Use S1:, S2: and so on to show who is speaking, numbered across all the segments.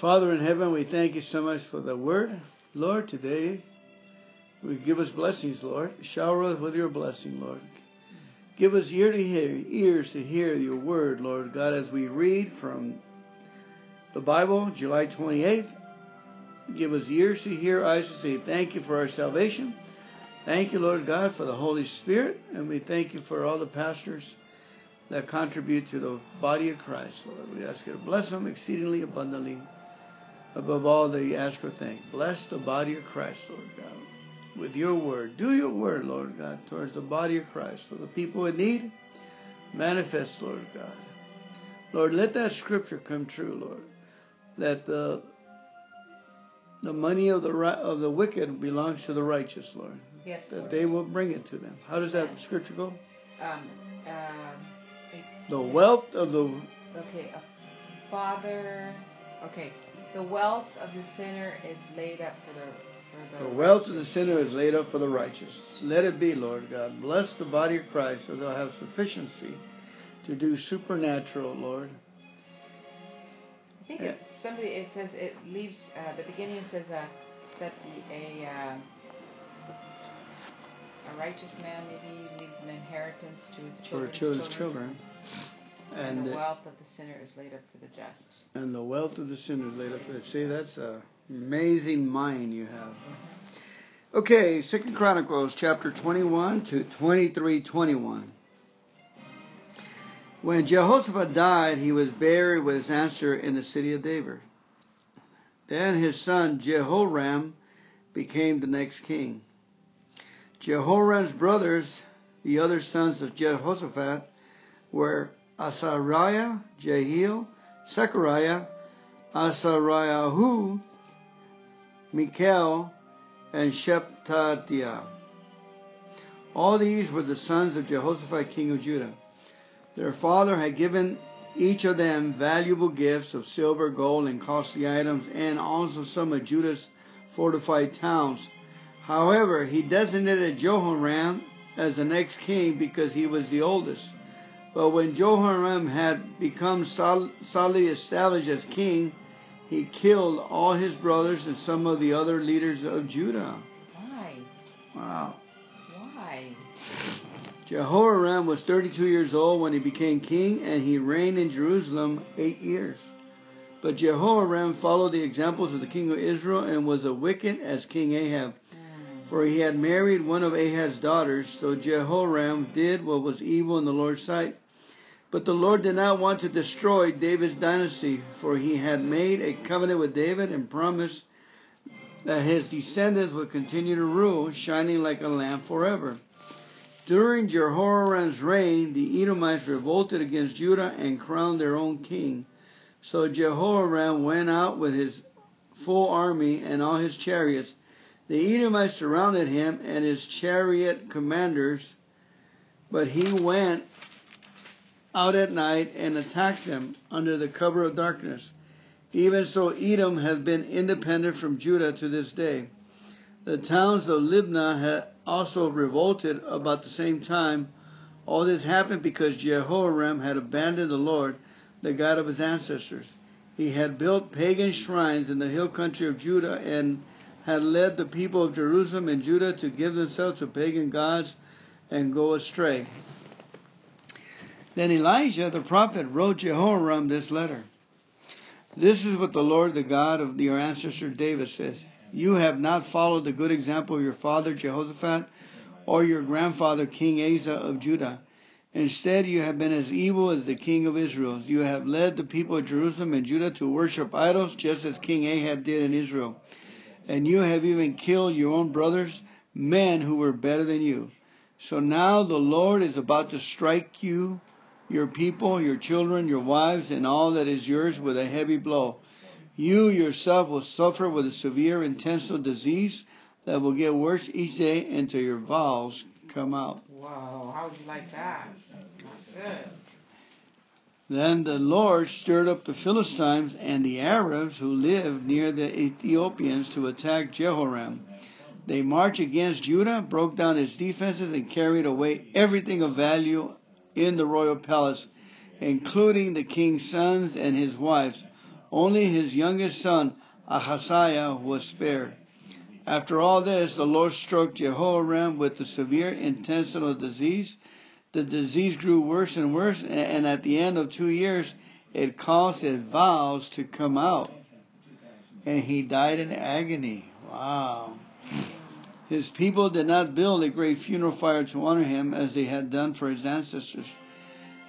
S1: Father in heaven, we thank you so much for the word. Lord, today we give us blessings, Lord. Shower us with your blessing, Lord. Give us ear to hear, ears to hear your word, Lord God, as we read from the Bible, July 28th. Give us ears to hear, eyes to see. Thank you for our salvation. Thank you, Lord God, for the Holy Spirit. And we thank you for all the pastors that contribute to the body of Christ, Lord. We ask you to bless them exceedingly abundantly above all they ask or think. Bless the body of Christ, Lord God, with your word. Do your word, Lord God, towards the body of Christ. For the people in need, manifest, Lord God. Lord, let that scripture come true, Lord. That the the money of the of the wicked belongs to the righteous, Lord.
S2: Yes.
S1: That
S2: Lord.
S1: they will bring it to them. How does that scripture go?
S2: Um, um,
S1: The wealth of the
S2: okay, a father. Okay, the wealth of the sinner is laid up for the for the.
S1: The wealth of the sinner is laid up for the righteous. Let it be, Lord God. Bless the body of Christ so they'll have sufficiency to do supernatural, Lord.
S2: I think it's somebody. It says it leaves. Uh, the beginning says uh, that the a uh, a righteous man maybe leaves an inheritance to his
S1: For
S2: children's children,
S1: children.
S2: and,
S1: And
S2: the wealth of the sinner is laid up for the just.
S1: and the wealth of the sinner is laid up for the See, that's an amazing mind you have. Okay, Second Chronicles chapter 21 to 23 21. When Jehoshaphat died, he was buried with his ancestor in the city of David. Then his son Jehoram became the next king. Jehoram's brothers, the other sons of Jehoshaphat, were Azariah, Jehiel, Zechariah, Azariahu, Michael, and Shephatiah. All these were the sons of Jehoshaphat, king of Judah. Their father had given each of them valuable gifts of silver, gold, and costly items, and also some of Judah's fortified towns. However, he designated Jehoram as the next king because he was the oldest. But when Jehoram had become sol- solidly established as king, he killed all his brothers and some of the other leaders of Judah.
S2: Why?
S1: Wow.
S2: Why?
S1: Jehoram was 32 years old when he became king, and he reigned in Jerusalem eight years. But Jehoram followed the examples of the king of Israel and was as wicked as King Ahab. For he had married one of Ahaz's daughters, so Jehoram did what was evil in the Lord's sight. But the Lord did not want to destroy David's dynasty, for he had made a covenant with David and promised that his descendants would continue to rule, shining like a lamp forever. During Jehoram's reign, the Edomites revolted against Judah and crowned their own king. So Jehoram went out with his full army and all his chariots. The Edomites surrounded him and his chariot commanders, but he went out at night and attacked them under the cover of darkness. Even so, Edom has been independent from Judah to this day. The towns of Libnah had also revolted about the same time. All this happened because Jehoram had abandoned the Lord, the God of his ancestors. He had built pagan shrines in the hill country of Judah and had led the people of Jerusalem and Judah to give themselves to pagan gods and go astray. Then Elijah the prophet wrote Jehoram this letter. This is what the Lord, the God of your ancestor David says. You have not followed the good example of your father Jehoshaphat or your grandfather King Asa of Judah. Instead, you have been as evil as the king of Israel. You have led the people of Jerusalem and Judah to worship idols just as King Ahab did in Israel. And you have even killed your own brothers, men who were better than you. So now the Lord is about to strike you, your people, your children, your wives, and all that is yours with a heavy blow. You yourself will suffer with a severe intestinal disease that will get worse each day until your bowels come out.
S2: Wow, how would you like that? That's not good.
S1: Then the Lord stirred up the Philistines and the Arabs who lived near the Ethiopians to attack Jehoram. They marched against Judah, broke down its defenses, and carried away everything of value in the royal palace, including the king's sons and his wives. Only his youngest son, Ahaziah, was spared. After all this, the Lord struck Jehoram with a severe intestinal disease. The disease grew worse and worse, and at the end of two years, it caused his bowels to come out. And he died in agony. Wow. His people did not build a great funeral fire to honor him as they had done for his ancestors.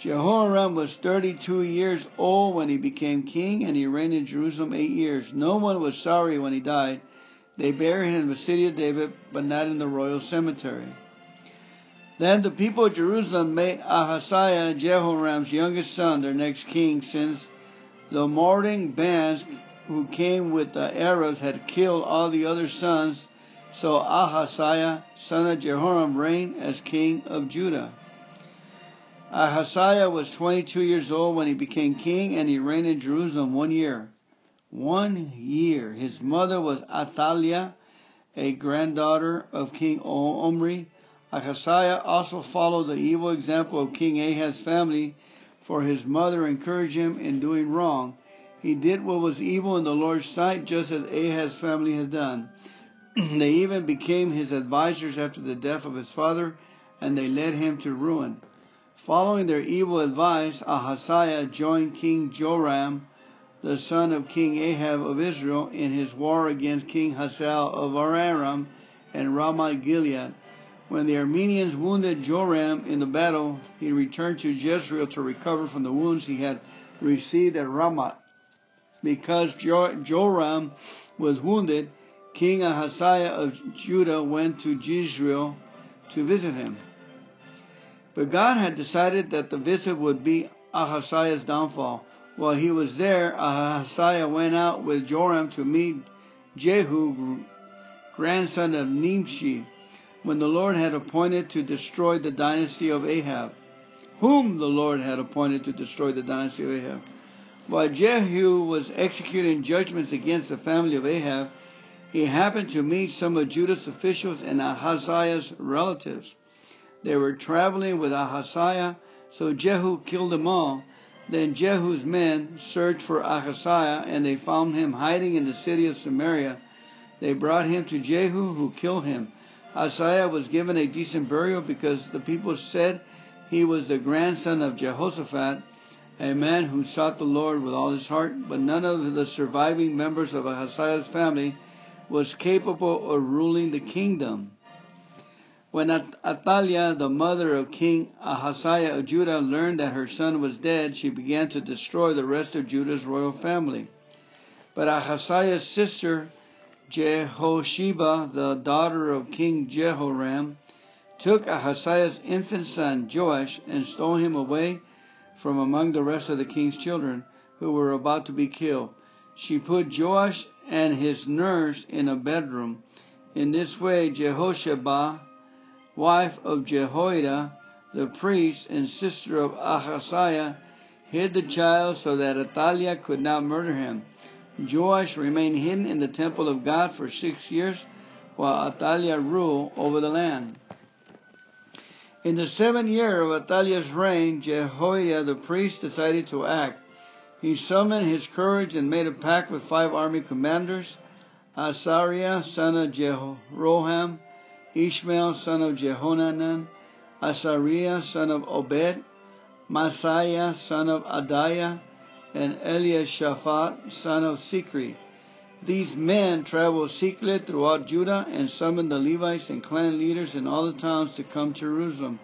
S1: Jehoram was 32 years old when he became king, and he reigned in Jerusalem eight years. No one was sorry when he died. They buried him in the city of David, but not in the royal cemetery. Then the people of Jerusalem made Ahaziah, Jehoram's youngest son, their next king, since the marauding bands who came with the Arabs had killed all the other sons. So Ahaziah, son of Jehoram, reigned as king of Judah. Ahaziah was 22 years old when he became king, and he reigned in Jerusalem one year. One year. His mother was Athaliah, a granddaughter of King Omri. Ahaziah also followed the evil example of King Ahaz's family, for his mother encouraged him in doing wrong. He did what was evil in the Lord's sight, just as Ahaz's family had done. they even became his advisers after the death of his father, and they led him to ruin. Following their evil advice, Ahaziah joined King Joram, the son of King Ahab of Israel, in his war against King Hazael of Aram and Ramoth Gilead. When the Arameans wounded Joram in the battle, he returned to Jezreel to recover from the wounds he had received at Ramoth. Because Joram was wounded, King Ahaziah of Judah went to Jezreel to visit him. But God had decided that the visit would be Ahaziah's downfall. While he was there, Ahaziah went out with Joram to meet Jehu, grandson of Nimshi, when the Lord had appointed to destroy the dynasty of Ahab. Whom the Lord had appointed to destroy the dynasty of Ahab. While Jehu was executing judgments against the family of Ahab, he happened to meet some of Judah's officials and Ahaziah's relatives. They were traveling with Ahaziah, so Jehu killed them all. Then Jehu's men searched for Ahaziah, and they found him hiding in the city of Samaria. They brought him to Jehu, who killed him. Ahaziah was given a decent burial because the people said he was the grandson of Jehoshaphat, a man who sought the Lord with all his heart, but none of the surviving members of Ahaziah's family was capable of ruling the kingdom. When Athaliah, the mother of King Ahaziah of Judah, learned that her son was dead, she began to destroy the rest of Judah's royal family. But Ahaziah's sister, Jehosheba, the daughter of King Jehoram, took Ahaziah's infant son, Joash, and stole him away from among the rest of the king's children who were about to be killed. She put Joash and his nurse in a bedroom. In this way, Jehosheba, wife of Jehoiada, the priest and sister of Ahaziah, hid the child so that Athaliah could not murder him. Joash remained hidden in the temple of God for six years while Athaliah ruled over the land. In the seventh year of Athaliah's reign, Jehoiada the priest decided to act. He summoned his courage and made a pact with five army commanders Azariah, son of Jeroham, Ishmael son of Jehohanan, Azariah son of Obed, Maaseiah son of Adaiah, and Elishaphat son of Zicri. These men traveled secretly throughout Judah and summoned the Levites and clan leaders in all the towns to come to Jerusalem.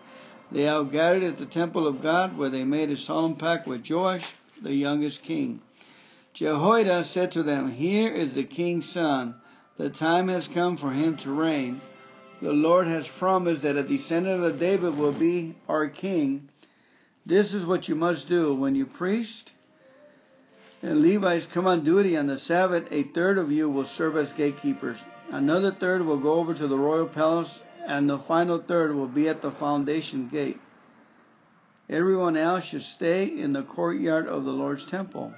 S1: They all gathered at the temple of God where they made a solemn pact with Joash, the youngest king. Jehoiada said to them, Here is the king's son. The time has come for him to reign the Lord has promised that a descendant of David will be our king. This is what you must do. When you priest and Levites come on duty on the Sabbath, a third of you will serve as gatekeepers. Another third will go over to the royal palace, and the final third will be at the foundation gate. Everyone else should stay in the courtyard of the Lord's temple.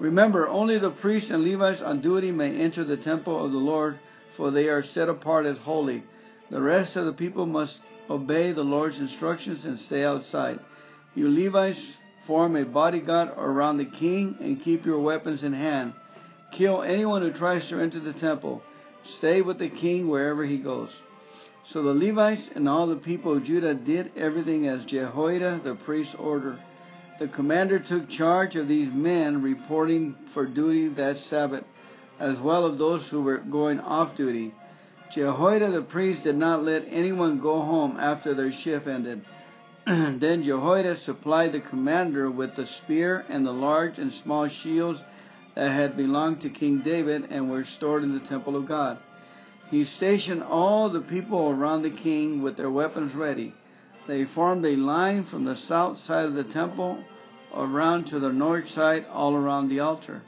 S1: Remember, only the priests and Levites on duty may enter the temple of the Lord, for they are set apart as holy. The rest of the people must obey the Lord's instructions and stay outside. You Levites Form a bodyguard around the king and keep your weapons in hand. Kill anyone who tries to enter the temple. Stay with the king wherever he goes. So the Levites and all the people of Judah did everything as Jehoiada the priest ordered. The commander took charge of these men reporting for duty that Sabbath, as well as those who were going off duty. Jehoiada the priest did not let anyone go home after their shift ended. then Jehoiada supplied the commander with the spear and the large and small shields that had belonged to King David and were stored in the temple of God. He stationed all the people around the king with their weapons ready. They formed a line from the south side of the temple around to the north side, all around the altar.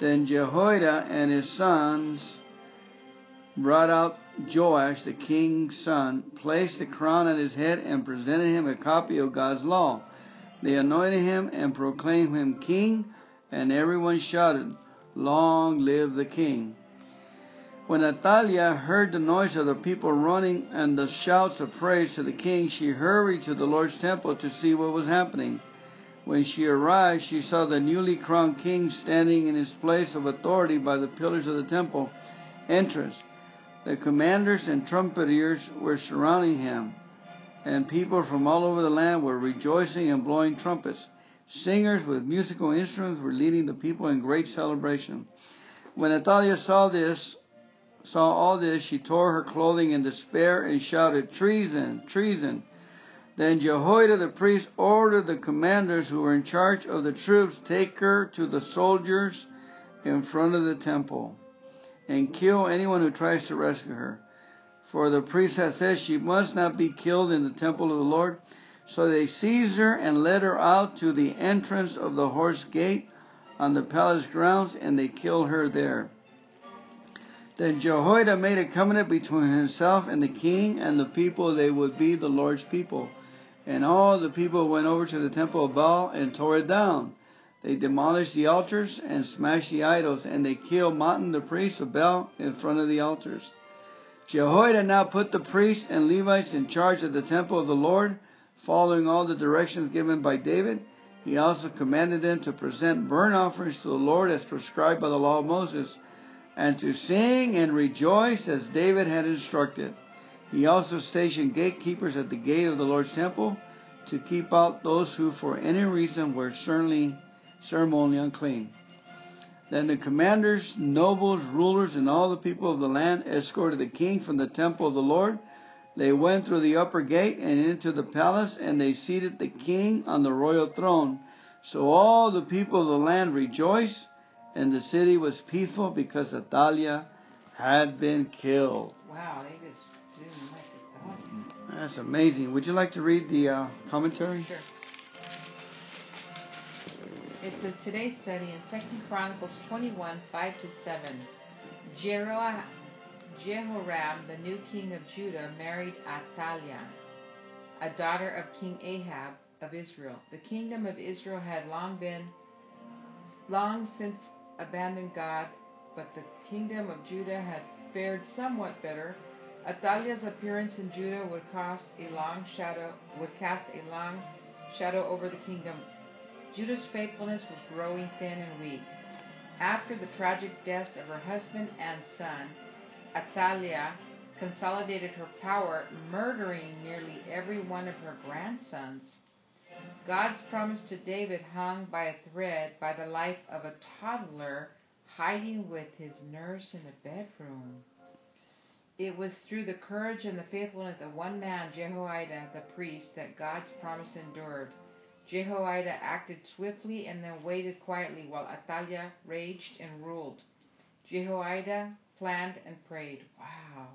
S1: Then Jehoiada and his sons brought out Joash, the king's son, placed the crown on his head, and presented him a copy of God's law. They anointed him and proclaimed him king, and everyone shouted, Long live the king. When Athaliah heard the noise of the people running and the shouts of praise to the king, she hurried to the Lord's temple to see what was happening. When she arrived, she saw the newly crowned king standing in his place of authority by the pillars of the temple entrance. The commanders and trumpeters were surrounding him, and people from all over the land were rejoicing and blowing trumpets. Singers with musical instruments were leading the people in great celebration. When Athaliah saw this, saw all this, she tore her clothing in despair and shouted, Treason! Treason! Then Jehoiada the priest ordered the commanders who were in charge of the troops take her to the soldiers in front of the temple and kill anyone who tries to rescue her. For the priest had said she must not be killed in the temple of the Lord. So they seized her and led her out to the entrance of the horse gate on the palace grounds, and they killed her there. Then Jehoiada made a covenant between himself and the king and the people they would be the Lord's people. And all the people went over to the temple of Baal and tore it down. They demolished the altars and smashed the idols, and they killed Mattan the priest of Baal in front of the altars. Jehoiada now put the priests and Levites in charge of the temple of the Lord Following all the directions given by David, he also commanded them to present burnt offerings to the Lord as prescribed by the law of Moses, and to sing and rejoice as David had instructed. He also stationed gatekeepers at the gate of the Lord's temple to keep out those who for any reason were certainly ceremonially unclean. Then the commanders, nobles, rulers, and all the people of the land escorted the king from the temple of the Lord they went through the upper gate and into the palace, and they seated the king on the royal throne. So all the people of the land rejoiced, and the city was peaceful because Athaliah had been killed.
S2: Wow, they just didn't like it.
S1: That's amazing. Would you like to read the uh, commentary?
S2: Sure. Says today's study in Second Chronicles 21, 5 to 7. Jehoram, the new king of Judah, married Athaliah, a daughter of King Ahab of Israel. The kingdom of Israel had long been, long since abandoned God, but the kingdom of Judah had fared somewhat better. Athaliah's appearance in Judah would cast a long shadow would cast a long shadow over the kingdom. Judah's faithfulness was growing thin and weak. After the tragic deaths of her husband and son, Athaliah consolidated her power, murdering nearly every one of her grandsons. God's promise to David hung by a thread by the life of a toddler hiding with his nurse in a bedroom. It was through the courage and the faithfulness of one man, Jehoiada the priest, that God's promise endured. Jehoiada acted swiftly and then waited quietly while Athaliah raged and ruled. Jehoiada planned, and prayed. Wow.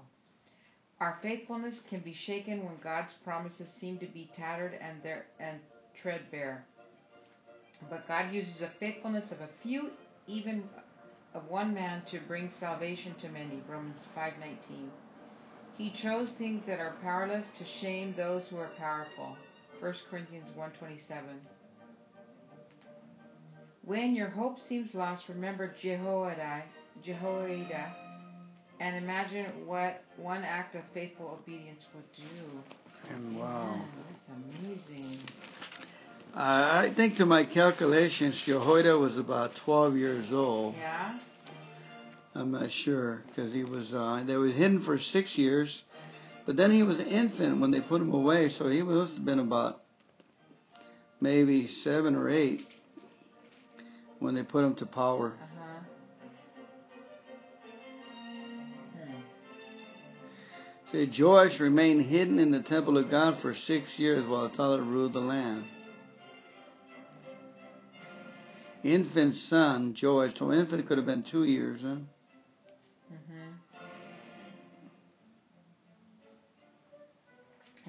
S2: Our faithfulness can be shaken when God's promises seem to be tattered and, there, and threadbare. But God uses the faithfulness of a few, even of one man, to bring salvation to many. Romans 5:19. He chose things that are powerless to shame those who are powerful. 1 Corinthians 1:27. When your hope seems lost, remember Jehoiada, Jehoiada and imagine what one act of faithful obedience would do.
S1: And wow.
S2: Man, that's amazing.
S1: I I think to my calculations, Jehoiada was about 12 years old.
S2: Yeah.
S1: I'm not sure because he was uh, they was hidden for six years, but then he was an infant when they put him away, so he must have been about maybe seven or eight when they put him to power.
S2: Uh huh. Hmm.
S1: See, Joash remained hidden in the temple of God for six years while Athaliah ruled the land. Infant son Joash, so infant could have been two years, huh?
S2: Mm-hmm.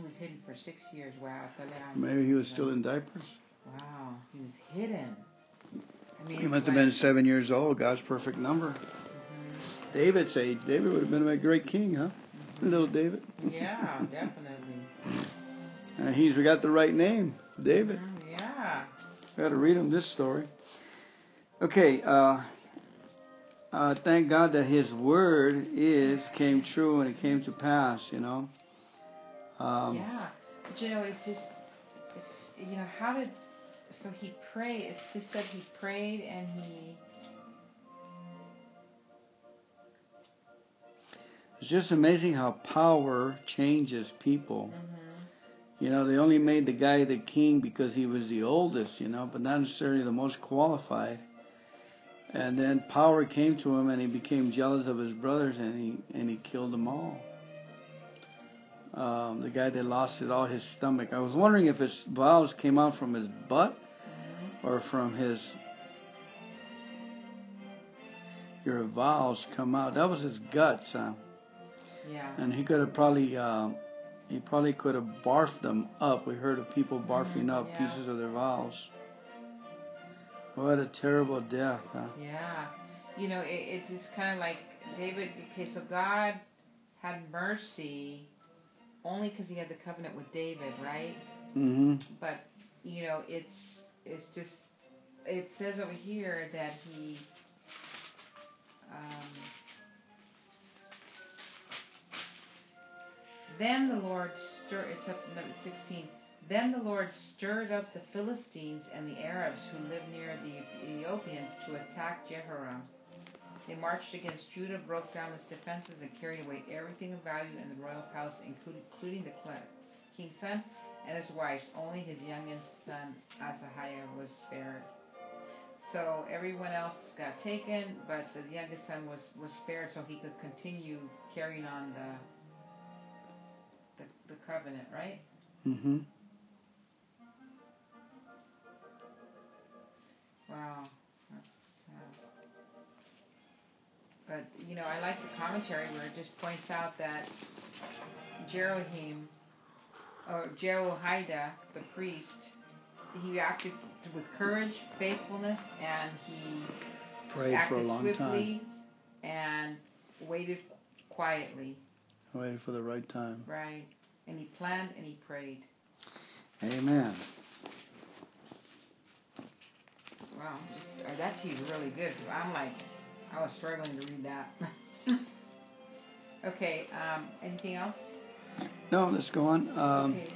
S2: Was hidden for six years. Wow.
S1: Maybe he was still in diapers.
S2: Wow. He was hidden. I mean,
S1: He must have been seven years old, God's perfect number.
S2: Mhm.
S1: David's age. David would have been a great king, huh? Little David.
S2: Yeah, definitely.
S1: Uh, he's got the right name, David.
S2: Mhm, Yeah.
S1: Got to read him this story. Okay, uh, uh, thank God that His word is came true and it came to pass. You know. Um,
S2: yeah. But you know, it's just, it's you know, how did so he prayed? It's, it said he prayed and he.
S1: It's just amazing how power changes people.
S2: hmm
S1: You know, they only made the guy the king because he was the oldest, you know, but not necessarily the most qualified. And then power came to him and he became jealous of his brothers and he and he killed them all. Um, the guy that lost it all his stomach. I was wondering if his bowels came out from his butt or from his your bowels come out. That was his guts, huh?
S2: Yeah.
S1: and he could have probably uh, he probably could have barfed them up. We heard of people barfing
S2: Mhm,
S1: up
S2: yeah.
S1: pieces of their bowels. What a terrible death, huh?
S2: Yeah. You know, it, it's just kind of like David. Okay, so God had mercy only because He had the covenant with David, right?
S1: hmm
S2: But you know, it's it's just it says over here that He. Um, then the Lord stirred. It's up to number sixteen. Then the Lord stirred up the Philistines and the Arabs who lived near the Ethiopians to attack Jehoram. They marched against Judah, broke down its defenses, and carried away everything of value in the royal palace, including, including the king's son and his wives. Only his youngest son, Ahaziah, was spared. So everyone else got taken, but the youngest son was, was spared so he could continue carrying on the the, the covenant, right?
S1: hmm
S2: Wow, But you know, I like the commentary where it just points out that Jerohim or Jehoiada, the priest, he acted with courage, faithfulness, and he
S1: Prayed for
S2: acted
S1: a long
S2: swiftly and waited quietly,
S1: time. Waited for the right time.
S2: right? And he planned and he prayed.
S1: Amen.
S2: Wow, just that tea is really good. I'm like, I was struggling to read that. okay, um, anything else?
S1: No, let's go on. Um,
S2: okay,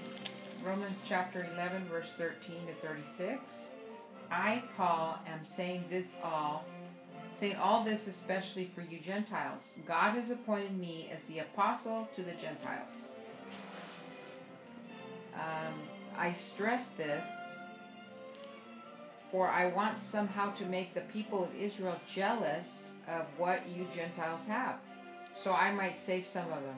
S2: Romans chapter 11, verse 13 to 36. I, Paul, am saying this all, saying all this especially for you Gentiles. God has appointed me as the apostle to the Gentiles. Um, I stress this for I want somehow to make the people of Israel jealous of what you Gentiles have, so I might save some of them.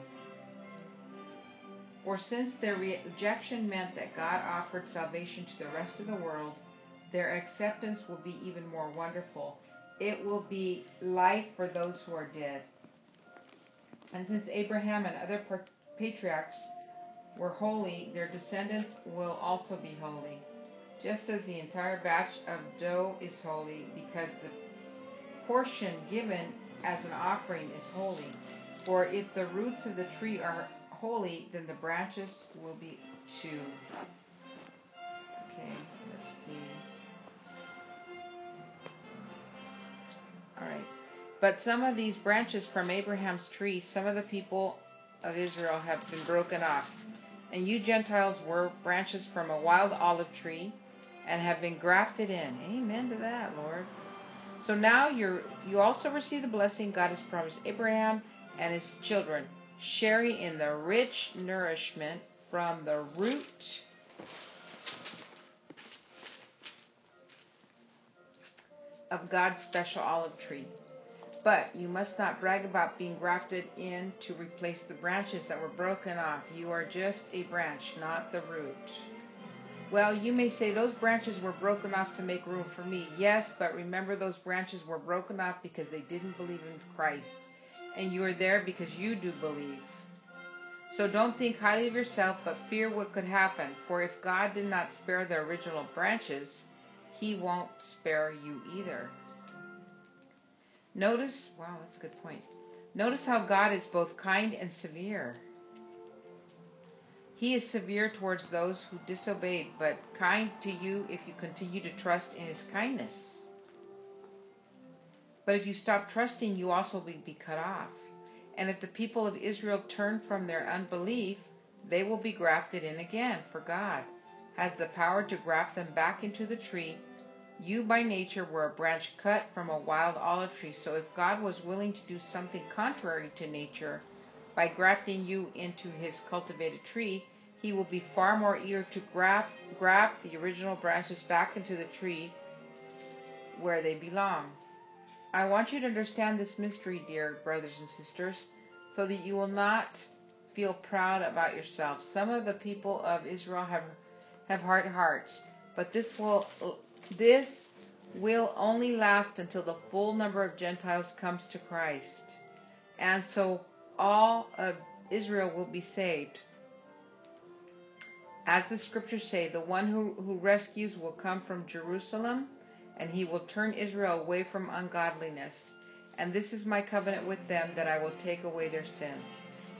S2: For since their rejection meant that God offered salvation to the rest of the world, their acceptance will be even more wonderful. It will be life for those who are dead. And since Abraham and other patriarchs were holy, their descendants will also be holy just as the entire batch of dough is holy, because the portion given as an offering is holy. For if the roots of the tree are holy, then the branches will be too. Okay, let's see. Alright. But some of these branches from Abraham's tree, some of the people of Israel have been broken off. And you Gentiles were branches from a wild olive tree and have been grafted in. Amen to that, Lord. So now you're you also receive the blessing God has promised Abraham and his children, sharing in the rich nourishment from the root of God's special olive tree. But you must not brag about being grafted in to replace the branches that were broken off. You are just a branch, not the root. Well, you may say those branches were broken off to make room for me. Yes, but remember those branches were broken off because they didn't believe in Christ. And you are there because you do believe. So don't think highly of yourself, but fear what could happen. For if God did not spare the original branches, he won't spare you either. Notice, wow, that's a good point. Notice how God is both kind and severe. He is severe towards those who disobeyed, but kind to you if you continue to trust in his kindness. But if you stop trusting, you also will be cut off. And if the people of Israel turn from their unbelief, they will be grafted in again, for God has the power to graft them back into the tree. You by nature were a branch cut from a wild olive tree, so if God was willing to do something contrary to nature by grafting you into his cultivated tree, he will be far more eager to graft, graft the original branches back into the tree where they belong. I want you to understand this mystery, dear brothers and sisters, so that you will not feel proud about yourself. Some of the people of Israel have have hard hearts, but this will this will only last until the full number of Gentiles comes to Christ. And so all of Israel will be saved. As the scriptures say, the one who, who rescues will come from Jerusalem, and he will turn Israel away from ungodliness. And this is my covenant with them that I will take away their sins.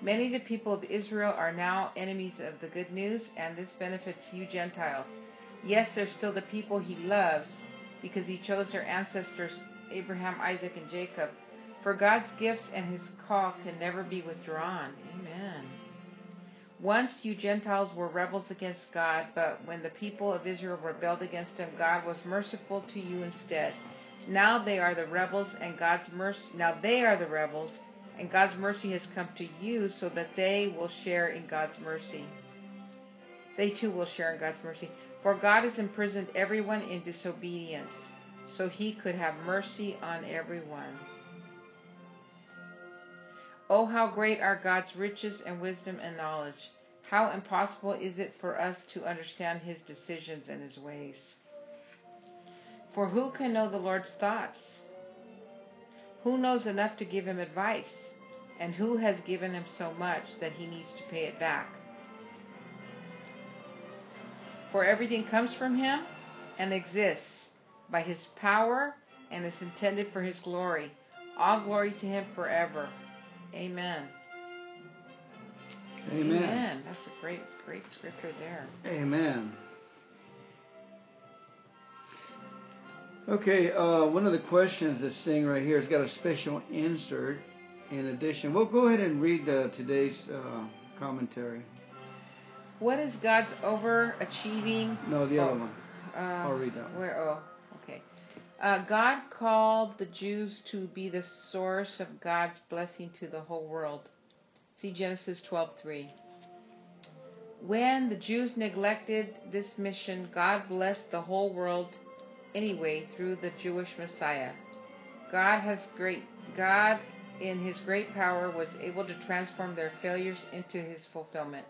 S2: Many of the people of Israel are now enemies of the good news, and this benefits you Gentiles. Yes, they're still the people he loves because he chose their ancestors, Abraham, Isaac, and Jacob. For God's gifts and his call can never be withdrawn. Amen. Once you Gentiles were rebels against God, but when the people of Israel rebelled against him, God was merciful to you instead. Now they are the rebels and God's mercy now they are the rebels and God's mercy has come to you so that they will share in God's mercy. They too will share in God's mercy. For God has imprisoned everyone in disobedience, so he could have mercy on everyone. Oh, how great are God's riches and wisdom and knowledge! How impossible is it for us to understand his decisions and his ways? For who can know the Lord's thoughts? Who knows enough to give him advice? And who has given him so much that he needs to pay it back? For everything comes from him and exists by his power and is intended for his glory. All glory to him forever. Amen.
S1: Amen.
S2: Amen. That's a great, great scripture there.
S1: Amen. Okay, uh, one of the questions that's saying right here has got a special insert in addition. We'll go ahead and read uh, today's uh, commentary.
S2: What is God's overachieving?
S1: No, the
S2: oh,
S1: other one.
S2: Uh,
S1: I'll read that one.
S2: Where? Oh. Uh, God called the Jews to be the source of God's blessing to the whole world. See Genesis 12:3. When the Jews neglected this mission, God blessed the whole world anyway through the Jewish Messiah. God has great God in his great power was able to transform their failures into his fulfillment.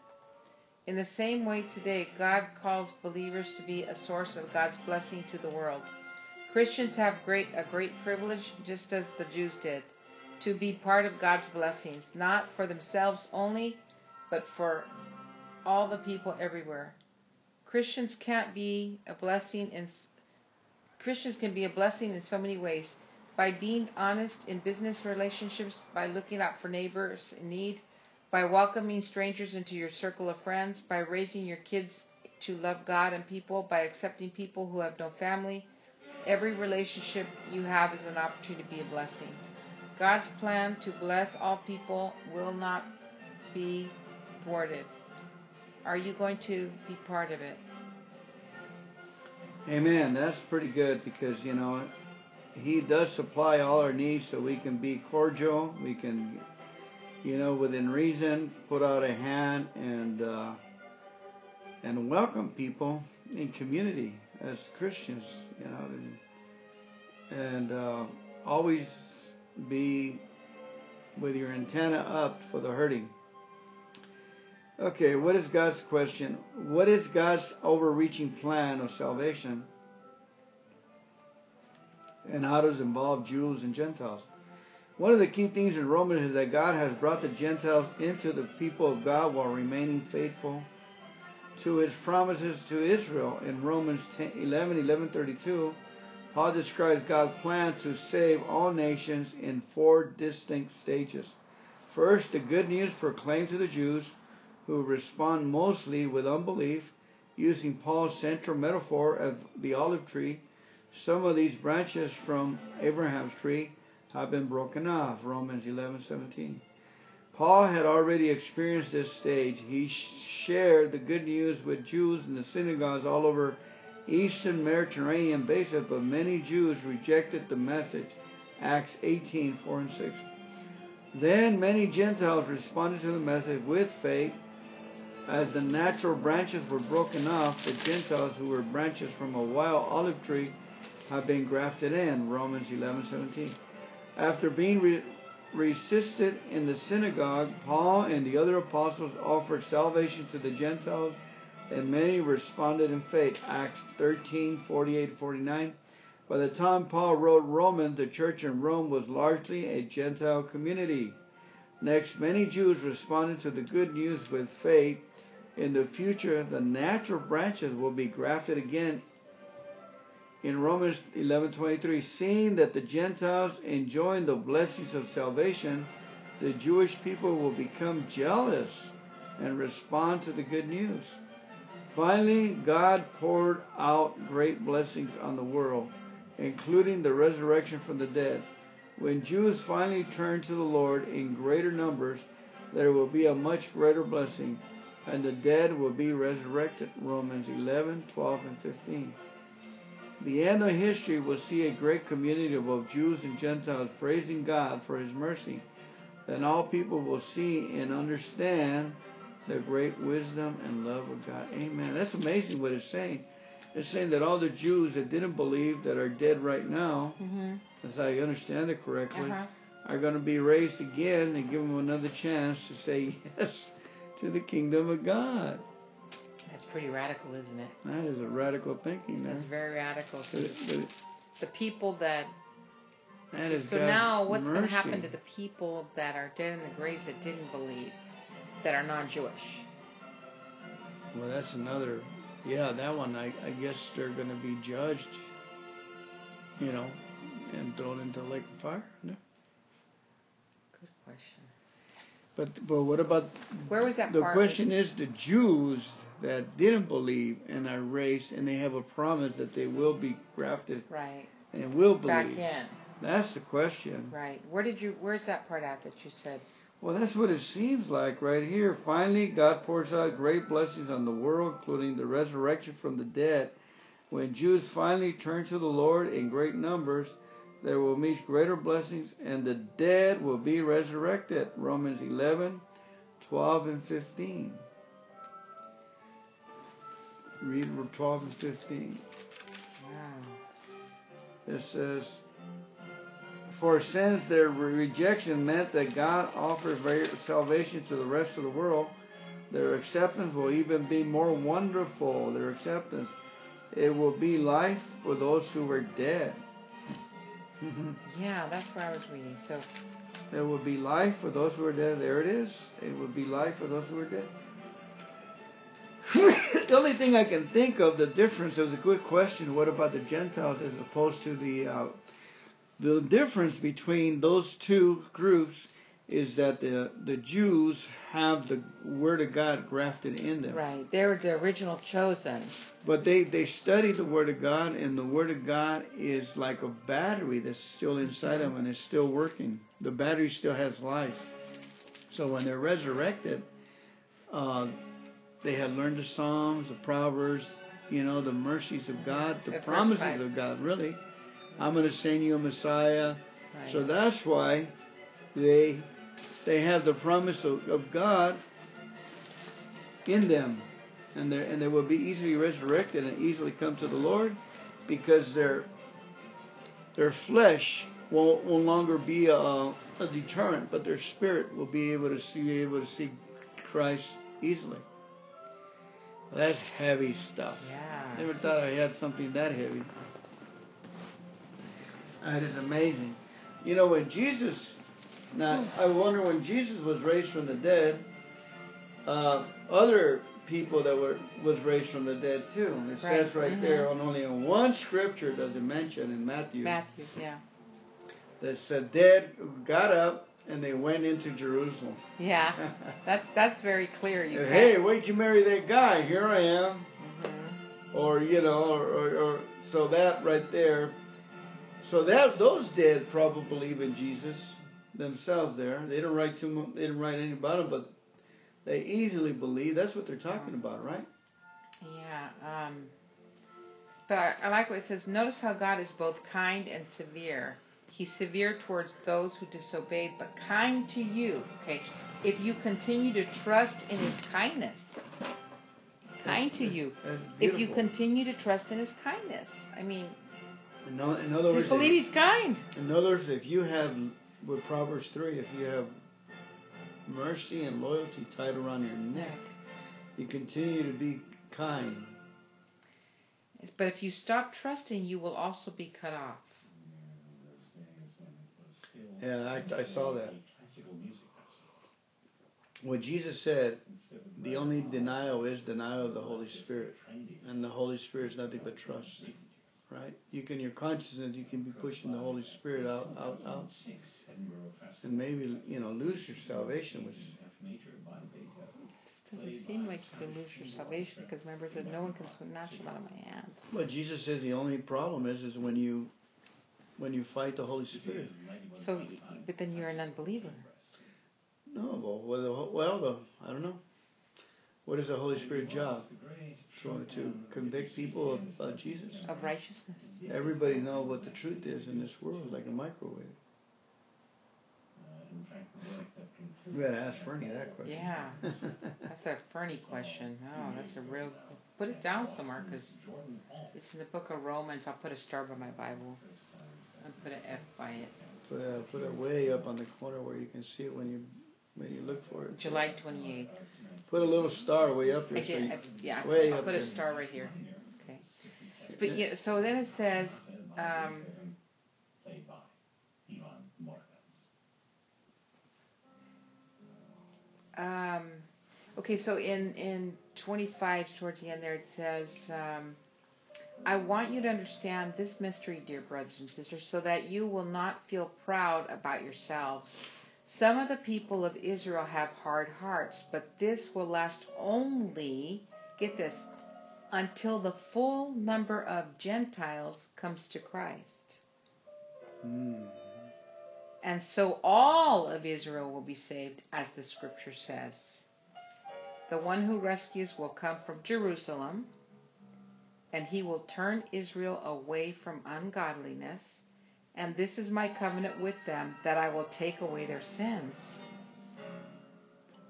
S2: In the same way today, God calls believers to be a source of God's blessing to the world. Christians have great a great privilege just as the Jews did to be part of God's blessings, not for themselves only, but for all the people everywhere. Christians can't be a blessing in Christians can be a blessing in so many ways by being honest in business relationships, by looking out for neighbors in need, by welcoming strangers into your circle of friends, by raising your kids to love God and people, by accepting people who have no family. Every relationship you have is an opportunity to be a blessing. God's plan to bless all people will not be thwarted. Are you going to be part of it?
S1: Amen. That's pretty good because, you know, He does supply all our needs so we can be cordial. We can, you know, within reason, put out a hand and, uh, and welcome people in community as Christians, you know, and, and uh, always be with your antenna up for the hurting. Okay, what is God's question? What is God's overreaching plan of salvation? And how does it involve Jews and Gentiles? One of the key things in Romans is that God has brought the Gentiles into the people of God while remaining faithful to his promises to Israel. In Romans 10, 11, 11, 32, Paul describes God's plan to save all nations in four distinct stages. First, the good news proclaimed to the Jews who respond mostly with unbelief, using Paul's central metaphor of the olive tree. Some of these branches from Abraham's tree have been broken off. Romans 11:17. Paul had already experienced this stage. He shared the good news with Jews in the synagogues all over Eastern Mediterranean basin, but many Jews rejected the message. Acts 18:4 and 6. Then many Gentiles responded to the message with faith. As the natural branches were broken off, the Gentiles who were branches from a wild olive tree have been grafted in. Romans 11:17. After being re- resisted in the synagogue, Paul and the other apostles offered salvation to the Gentiles, and many responded in faith. Acts 13:48-49. By the time Paul wrote Romans, the church in Rome was largely a Gentile community. Next, many Jews responded to the good news with faith. In the future, the natural branches will be grafted again in Romans 11:23, seeing that the Gentiles enjoying the blessings of salvation, the Jewish people will become jealous and respond to the good news. Finally, God poured out great blessings on the world, including the resurrection from the dead. When Jews finally turn to the Lord in greater numbers, there will be a much greater blessing, and the dead will be resurrected. Romans 11:12 and 15. The end of history will see a great community of both Jews and Gentiles praising God for His mercy. Then all people will see and understand the great wisdom and love of God. Amen. That's amazing what it's saying. It's saying that all the Jews that didn't believe that are dead right now,
S2: Mm-hmm.
S1: as I understand it correctly,
S2: Uh-huh.
S1: are going to be raised again and give them another chance to say yes to the kingdom of God.
S2: That's pretty radical, isn't it?
S1: That is a radical thinking there.
S2: That's very radical.
S1: But it- but it-
S2: The people that.
S1: that is
S2: So
S1: God's
S2: now, what's going to happen to the people that are dead in the graves that didn't believe, that are non-Jewish?
S1: Well, that's another. Yeah, that one. I, I guess they're going to be judged. You know, and thrown into the lake of fire. No.
S2: Good question.
S1: But but what about
S2: Where was that
S1: the
S2: part?
S1: question? Is the Jews that didn't believe and are raised and they have a promise that they will be grafted
S2: Right.
S1: and will
S2: Back
S1: believe?
S2: in.
S1: That's the question.
S2: Right. Where did you? Where's that part at that you said?
S1: Well, that's what it seems like right here. Finally, God pours out great blessings on the world, including the resurrection from the dead. When Jews finally turn to the Lord in great numbers, there will be greater blessings, and the dead will be resurrected. Romans 11, 12, and 15. Read 12 and 15.
S2: Wow.
S1: It says, For since their rejection meant that God offers very- salvation to the rest of the world, their acceptance will even be more wonderful. Their acceptance. It will be life for those who were dead.
S2: Yeah, that's where I was reading. So
S1: there will be life for those who are dead. There it is. It will be life for those who are dead. the only thing I can think of, the difference, it was a good question. What about the Gentiles as opposed to the uh, the difference between those two groups is that the the Jews have the word of God grafted in them.
S2: right, they were the original chosen.
S1: But they, they study the Word of God, and the Word of God is like a battery that's still inside them and is still working. The battery still has life. So when they're resurrected, uh, they had learned the Psalms, the Proverbs, you know, the mercies of God, the,
S2: The
S1: promises of God, really. I'm going to send you a Messiah.
S2: Right.
S1: So that's why they they have the promise of, of God in them. And they and they will be easily resurrected and easily come to the Lord because their their flesh will no longer be a, a deterrent, but their spirit will be able to see able to see Christ easily. That's heavy stuff.
S2: yeah.
S1: Never thought I had something that heavy. That is amazing. You know, when Jesus, now I wonder when Jesus was raised from the dead, uh, other people that were was raised from the dead too. It says
S2: Right,
S1: right there on only in one scripture does it mention in Matthew
S2: Matthew, yeah.
S1: that said dead got up and they went into Jerusalem.
S2: Yeah. That that's very clear. You
S1: hey, wait you marry that guy? Here I am.
S2: hmm
S1: or you know, or, or, or so that right there. So that those dead probably believe in Jesus themselves. There, they don't write too much. They didn't write any about him, but they easily believe. That's what they're talking about, right?
S2: Yeah. Um, but I like what it says. Notice how God is both kind and severe. He's severe towards those who disobeyed, but kind to you. Okay. If you continue to trust in His kindness, kind to
S1: That's-
S2: you.
S1: That's
S2: If you continue to trust in His kindness, I mean,
S1: in, o- in other words,
S2: believe He's kind.
S1: in other words, if you have with Proverbs three, if you have mercy and loyalty tied around your neck, you continue to be kind.
S2: But if you stop trusting, you will also be cut off.
S1: Yeah, I, I saw that. What Jesus said, the only denial is denial of the Holy Spirit. And the Holy Spirit is nothing but trust. Right? You can, your consciousness, you can be pushing the Holy Spirit out, out, out. And maybe, you know, lose your salvation, which
S2: It doesn't seem like you can lose your salvation because remember said no one can snatch him out of my hand.
S1: But Jesus said the only problem is, is when you, when you fight the Holy Spirit.
S2: So, but then you're an unbeliever.
S1: No, well, well, well, the, I don't know. What is the Holy Spirit job? To, to convict people of Jesus.
S2: of righteousness.
S1: Everybody know what the truth is in this world, like a microwave. You gotta ask Fernie that question.
S2: Yeah, that's a Fernie question. Oh, that's a real. Put it down somewhere because it's in the book of Romans. I'll put a star by my Bible and put an F by it.
S1: put, uh, put it way up on the corner where you can see it when you when you look for it.
S2: July 28th.
S1: Put a little star way up here.
S2: I
S1: there. So
S2: did.
S1: you,
S2: I, yeah, I'll
S1: up
S2: put a star right here. Okay. But yeah, so then it says. Um, Um, okay, so in in 25 towards the end there it says, um, "I want you to understand this mystery, dear brothers and sisters, so that you will not feel proud about yourselves. Some of the people of Israel have hard hearts, but this will last only get this until the full number of Gentiles comes to Christ."
S1: Mm.
S2: And so all of Israel will be saved, as the scripture says. The one who rescues will come from Jerusalem, and he will turn Israel away from ungodliness. And this is my covenant with them, that I will take away their sins.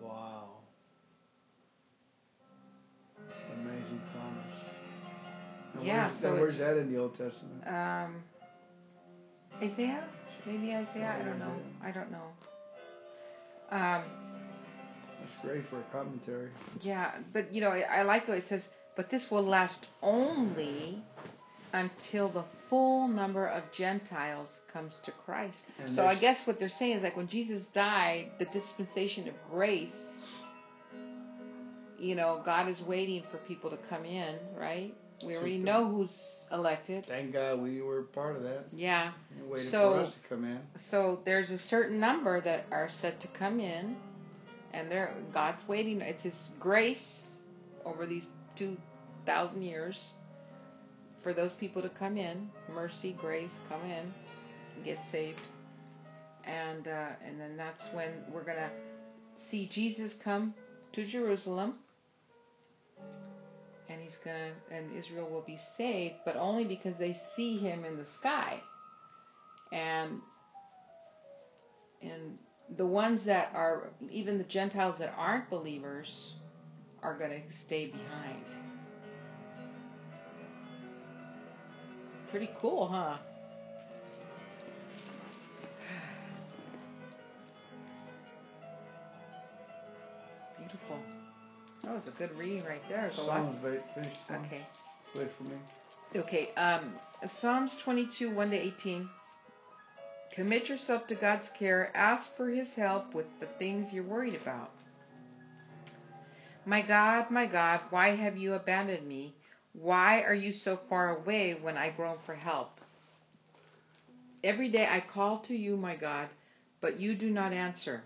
S1: Wow. Amazing promise. And
S2: Yeah,
S1: where's,
S2: so
S1: where's that in the Old Testament?
S2: Um, Isaiah? Maybe Isaiah? I don't know. I don't know. Um,
S1: That's great for a commentary.
S2: Yeah, but you know, I, I like what it says, but this will last only until the full number of Gentiles comes to Christ.
S1: And
S2: so I guess what they're saying is like when Jesus died, the dispensation of grace, you know, God is waiting for people to come in, right? We already know who's elected.
S1: Thank God we were part of that.
S2: Yeah.
S1: And waited
S2: So-
S1: for us to come in.
S2: So there's a certain number that are set to come in, and they're God's waiting. It's His grace over these two thousand years for those people to come in, mercy, grace, come in, get saved, and uh, and then that's when we're gonna see Jesus come to Jerusalem, and he's gonna and Israel will be saved, but only because they see him in the sky. And and the ones that are even the Gentiles that aren't believers are going to stay behind. Pretty cool, huh? Beautiful. That was a good reading right there.
S1: Psalms, finish Psalms.
S2: Okay.
S1: Wait for me.
S2: Okay. Um, Psalms 22, 1 to 18. Commit yourself to God's care. Ask for His help with the things you're worried about. My God, my God, why have you abandoned me? Why are you so far away when I groan for help? Every day I call to you, my God, but you do not answer.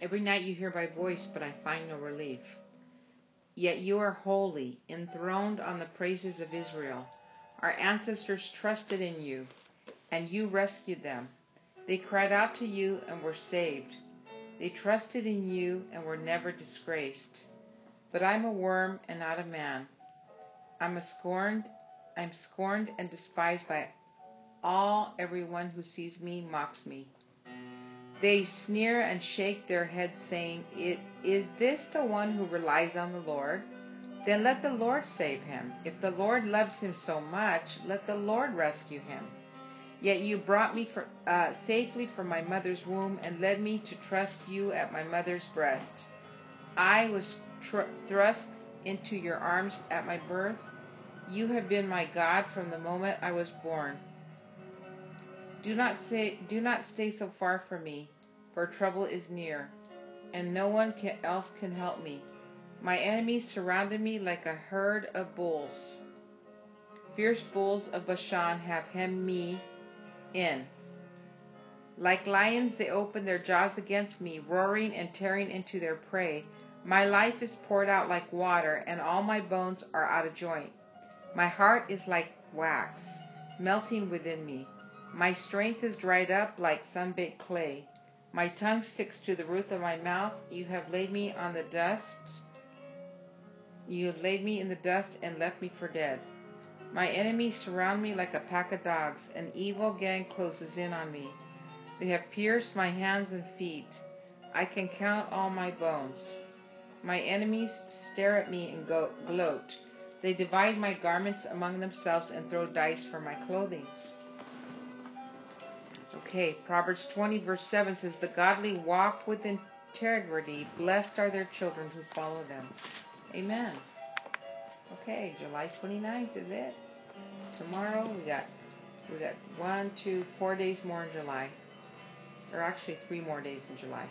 S2: Every night you hear my voice, but I find no relief. Yet you are holy, enthroned on the praises of Israel. Our ancestors trusted in you, and you rescued them. They cried out to you and were saved. They trusted in you and were never disgraced. But I'm a worm and not a man. I'm a scorned I'm scorned and despised by all everyone who sees me mocks me. They sneer and shake their heads, saying, Is this the one who relies on the Lord? Then let the Lord save him. If the Lord loves him so much, let the Lord rescue him. Yet you brought me for, uh, safely from my mother's womb and led me to trust you at my mother's breast. I was tr- thrust into your arms at my birth. You have been my God from the moment I was born. Do not say, do not stay so far from me, for trouble is near, and no one can, else can help me. My enemies surrounded me like a herd of bulls. Fierce bulls of Bashan have hemmed me in. Like lions, they open their jaws against me, roaring and tearing into their prey. My life is poured out like water, and all my bones are out of joint. My heart is like wax, melting within me. My strength is dried up like sun-baked clay. My tongue sticks to the roof of my mouth. You have laid me on the dust. You have laid me in the dust and left me for dead. My enemies surround me like a pack of dogs. An evil gang closes in on me. They have pierced my hands and feet. I can count all my bones. My enemies stare at me and go- gloat. They divide my garments among themselves and throw dice for my clothing. Okay, Proverbs 20, verse 7 says, The godly walk with integrity. Blessed are their children who follow them. Amen. Okay, July 29th is it. Tomorrow we got we got one, two, four days more in July. Or actually three more days in July.